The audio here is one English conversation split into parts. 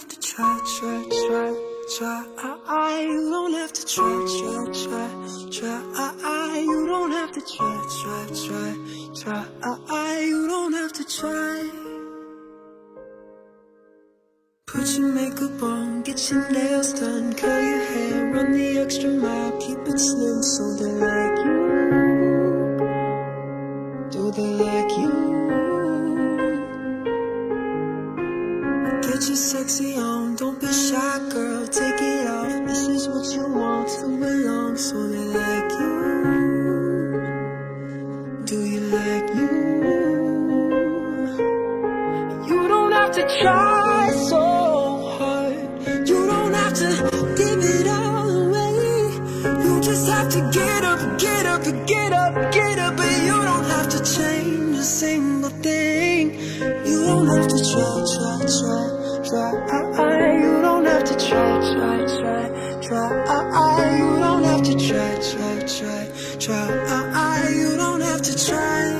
have to try, try, try, try. You don't have to try, try, try, try. You don't have to try, try, try, try. You don't have to try. Put your makeup on, get your nails done, curl your hair, run the extra mile, keep it slim so they like you. Do they like you? Your sexy on, don't be shy, girl, take it off. This is what you want to belong, so they like you. Do you like you? You don't have to try so hard. You don't have to give it all away. You just have to get up, get up, get up, get up. And you don't have to change a single thing. You don't have to try, try, try, try. You don't have to try, try, try, try. You don't have to try, try, try, try. You don't have to try.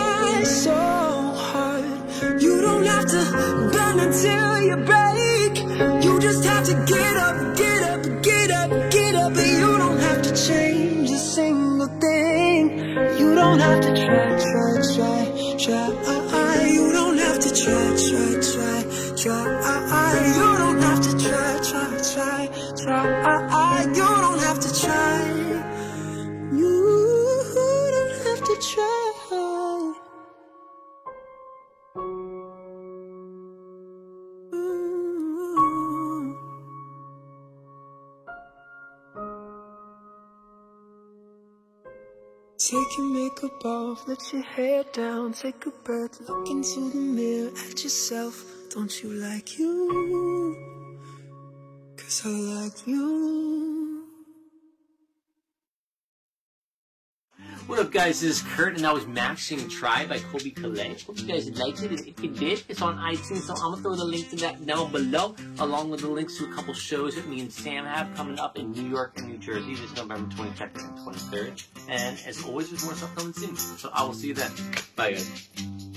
have to get up, get up, get up, get up. You don't have to change a single thing. You don't have to try, try, try, try. You don't have to try, try, try, try. You don't have to try, try, try, try. You don't have to try. Take your makeup off, let your hair down, take a breath, look into the mirror at yourself. Don't you like you? Cause I like you. What up, guys? This is Kurt, and that was Maxing Try by Colbie Caillat. Hope you guys liked it. And if you did, it's on iTunes, so I'm gonna throw the link to that down below, along with the links to a couple shows that me and Sam have coming up in New York and New Jersey this November 22nd and 23rd. And as always, there's more stuff coming soon. So I will see you then. Bye, guys.